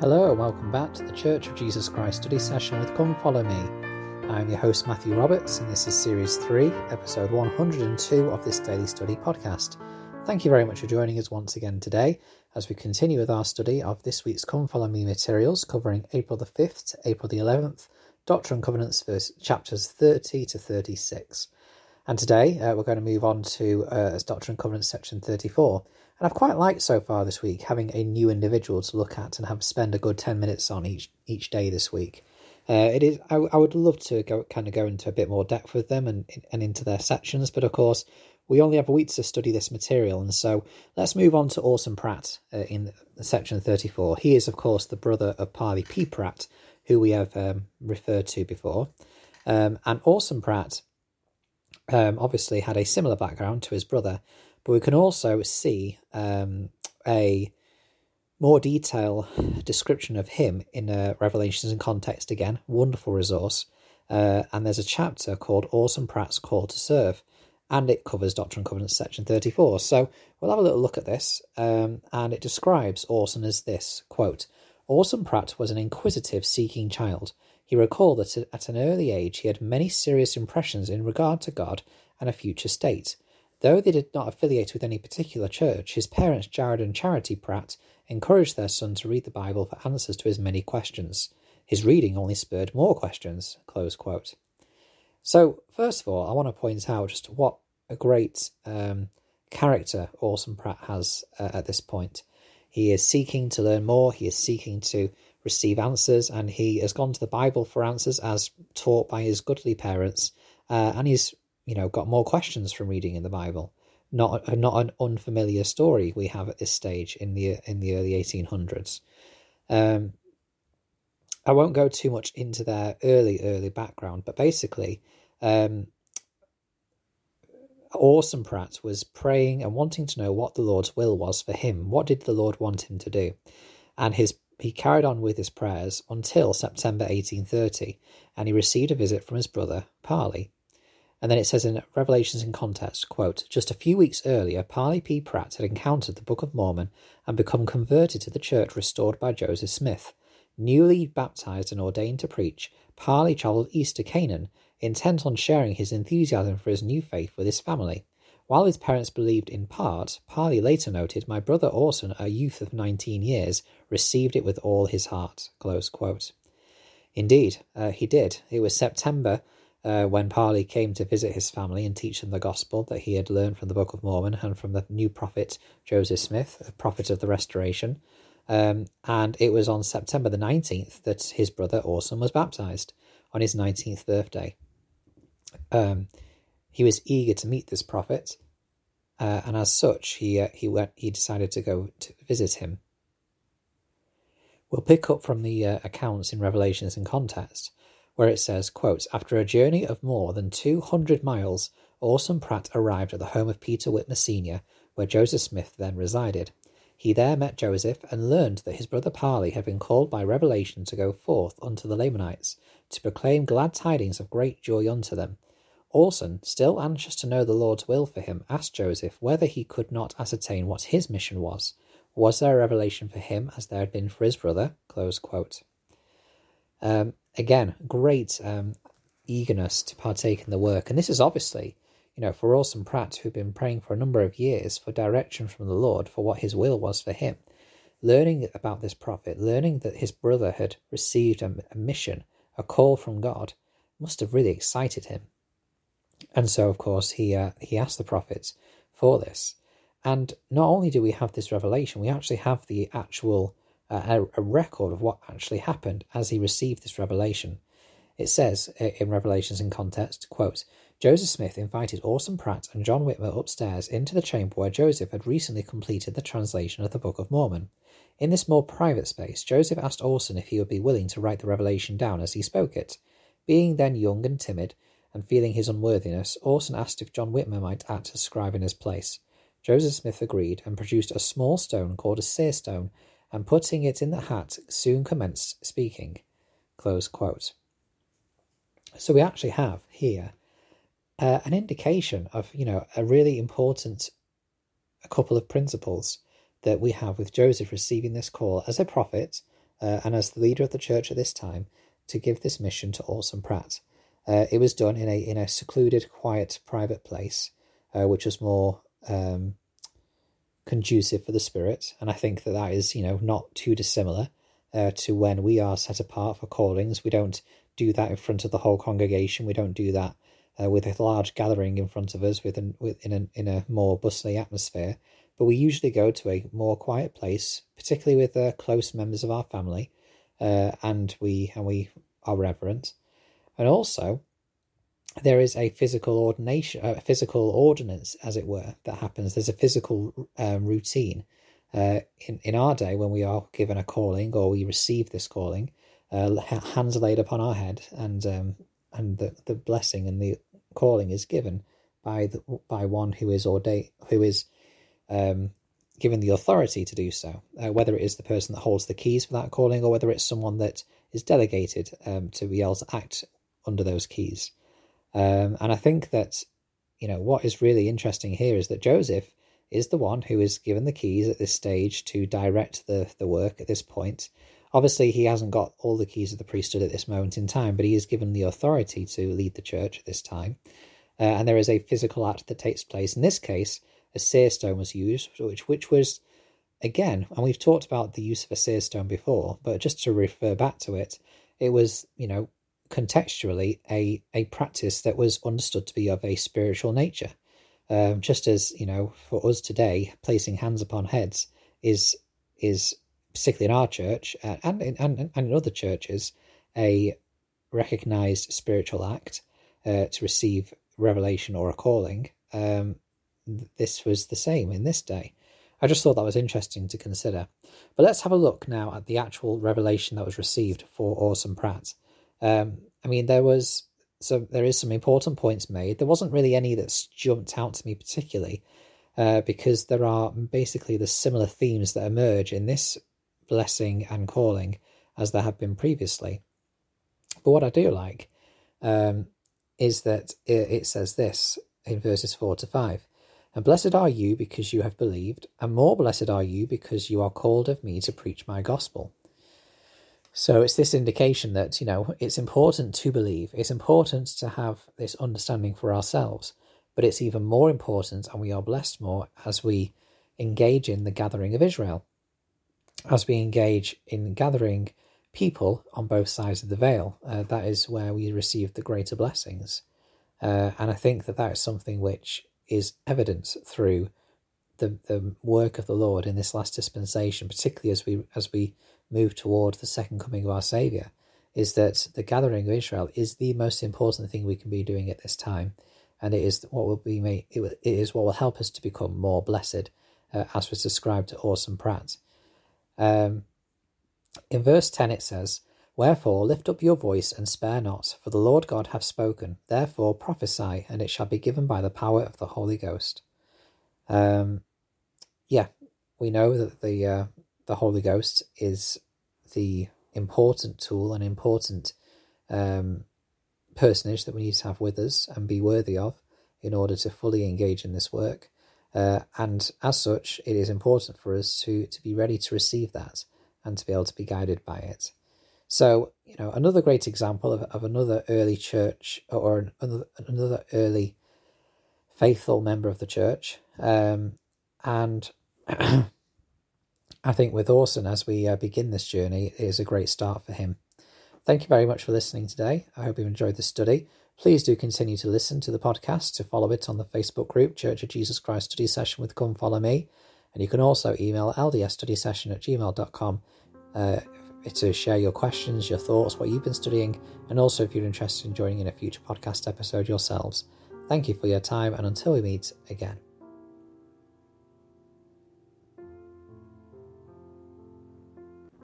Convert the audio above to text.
Hello and welcome back to the Church of Jesus Christ study session with Come Follow Me. I'm your host Matthew Roberts and this is series 3, episode 102 of this daily study podcast. Thank you very much for joining us once again today as we continue with our study of this week's Come Follow Me materials covering April the 5th to April the 11th, Doctrine and Covenants verse chapters 30 to 36. And today uh, we're going to move on to uh, Doctrine and Covenants section 34 and I've quite liked so far this week having a new individual to look at and have spend a good 10 minutes on each each day this week. Uh, it is. I, I would love to go kind of go into a bit more depth with them and and into their sections, but of course we only have a week to study this material, and so let's move on to Orson Pratt uh, in section thirty-four. He is, of course, the brother of Parley P. Pratt, who we have um, referred to before, um, and Orson Pratt um, obviously had a similar background to his brother, but we can also see um, a more detailed description of him in uh, Revelations in Context again. Wonderful resource. Uh, and there's a chapter called Orson Pratt's Call to Serve, and it covers Doctrine and Covenants section 34. So we'll have a little look at this, um, and it describes Orson as this quote Orson Pratt was an inquisitive, seeking child. He recalled that at an early age he had many serious impressions in regard to God and a future state. Though they did not affiliate with any particular church, his parents, Jared and Charity Pratt, encouraged their son to read the Bible for answers to his many questions. His reading only spurred more questions. So, first of all, I want to point out just what a great um, character Orson Pratt has uh, at this point. He is seeking to learn more, he is seeking to receive answers, and he has gone to the Bible for answers as taught by his godly parents, uh, and he's you know got more questions from reading in the Bible. Not not an unfamiliar story we have at this stage in the in the early 1800s. Um, I won't go too much into their early early background, but basically, um, Orson Pratt was praying and wanting to know what the Lord's will was for him. What did the Lord want him to do? And his he carried on with his prayers until September 1830, and he received a visit from his brother Parley. And then it says in Revelations in Context, quote, just a few weeks earlier, Parley P. Pratt had encountered the Book of Mormon and become converted to the church restored by Joseph Smith. Newly baptized and ordained to preach, Parley travelled east to Canaan, intent on sharing his enthusiasm for his new faith with his family. While his parents believed in part, Parley later noted, My brother Orson, a youth of 19 years, received it with all his heart. Close quote. Indeed, uh, he did. It was September uh, when Parley came to visit his family and teach them the gospel that he had learned from the Book of Mormon and from the new prophet Joseph Smith, a prophet of the Restoration. Um, and it was on September the 19th that his brother Orson was baptized on his 19th birthday. Um, he was eager to meet this prophet, uh, and as such, he uh, he went. He decided to go to visit him. We'll pick up from the uh, accounts in Revelations in context where it says, quote, After a journey of more than 200 miles, Orson Pratt arrived at the home of Peter Whitmer Sr., where Joseph Smith then resided. He there met Joseph and learned that his brother Parley had been called by revelation to go forth unto the Lamanites, to proclaim glad tidings of great joy unto them. Orson, still anxious to know the Lord's will for him, asked Joseph whether he could not ascertain what his mission was. Was there a revelation for him as there had been for his brother? Um, again, great um, eagerness to partake in the work. And this is obviously, you know, for Orson Pratt, who'd been praying for a number of years for direction from the Lord for what his will was for him. Learning about this prophet, learning that his brother had received a, a mission, a call from God, must have really excited him. And so, of course, he uh, he asked the prophets for this. And not only do we have this revelation, we actually have the actual a, a record of what actually happened as he received this revelation. It says uh, in Revelations in context, quote, Joseph Smith invited Orson Pratt and John Whitmer upstairs into the chamber where Joseph had recently completed the translation of the Book of Mormon. In this more private space, Joseph asked Orson if he would be willing to write the revelation down as he spoke it. Being then young and timid, and feeling his unworthiness, Orson asked if John Whitmer might act as scribe in his place. Joseph Smith agreed and produced a small stone called a seer stone and putting it in the hat soon commenced speaking. So we actually have here uh, an indication of, you know, a really important couple of principles that we have with Joseph receiving this call as a prophet uh, and as the leader of the church at this time, to give this mission to Orson Pratt. Uh, it was done in a in a secluded, quiet, private place, uh, which was more um, conducive for the spirit, and I think that that is you know not too dissimilar uh, to when we are set apart for callings. We don't do that in front of the whole congregation. We don't do that uh, with a large gathering in front of us with, an, in, a, in a more bustling atmosphere. But we usually go to a more quiet place, particularly with uh, close members of our family, uh, and we and we are reverent. And also, there is a physical ordination, a physical ordinance, as it were, that happens. There's a physical um, routine. Uh, in in our day, when we are given a calling or we receive this calling, uh, hands laid upon our head, and um, and the, the blessing and the calling is given by the, by one who is ordained, who is um, given the authority to do so. Uh, whether it is the person that holds the keys for that calling, or whether it's someone that is delegated um, to be able to act under those keys. Um, and I think that you know what is really interesting here is that Joseph is the one who is given the keys at this stage to direct the the work at this point Obviously, he hasn't got all the keys of the priesthood at this moment in time, but he is given the authority to lead the church at this time. Uh, and there is a physical act that takes place. In this case, a seer stone was used, which which was again, and we've talked about the use of a seer stone before, but just to refer back to it, it was you know contextually a a practice that was understood to be of a spiritual nature. Um, just as you know, for us today, placing hands upon heads is is particularly in our church uh, and, in, and, and in other churches, a recognized spiritual act uh, to receive revelation or a calling. Um, this was the same in this day. I just thought that was interesting to consider. But let's have a look now at the actual revelation that was received for Orson Pratt. Um, I mean, there was so there is some important points made. There wasn't really any that's jumped out to me particularly, uh, because there are basically the similar themes that emerge in this blessing and calling as there have been previously. But what I do like um, is that it, it says this in verses 4 to 5 And blessed are you because you have believed, and more blessed are you because you are called of me to preach my gospel. So it's this indication that, you know, it's important to believe, it's important to have this understanding for ourselves, but it's even more important, and we are blessed more as we engage in the gathering of Israel as we engage in gathering people on both sides of the veil. Uh, that is where we receive the greater blessings. Uh, and I think that that is something which is evident through the, the work of the Lord in this last dispensation, particularly as we as we move toward the second coming of our Saviour, is that the gathering of Israel is the most important thing we can be doing at this time, and it is what will be made, it is what will help us to become more blessed, uh, as was described to Orson Pratt. Um, in verse 10 it says, Wherefore lift up your voice and spare not, for the Lord God hath spoken. Therefore prophesy, and it shall be given by the power of the Holy Ghost. Um, yeah, we know that the uh, the Holy Ghost is the important tool and important um, personage that we need to have with us and be worthy of in order to fully engage in this work. Uh, and as such, it is important for us to, to be ready to receive that and to be able to be guided by it. So, you know, another great example of, of another early church or another, another early faithful member of the church. Um, and I think with Orson, as we uh, begin this journey, is a great start for him. Thank you very much for listening today. I hope you enjoyed the study. Please do continue to listen to the podcast, to follow it on the Facebook group, Church of Jesus Christ Study Session with Come Follow Me. And you can also email ldsstudysession at gmail.com uh, to share your questions, your thoughts, what you've been studying, and also if you're interested in joining in a future podcast episode yourselves. Thank you for your time, and until we meet again.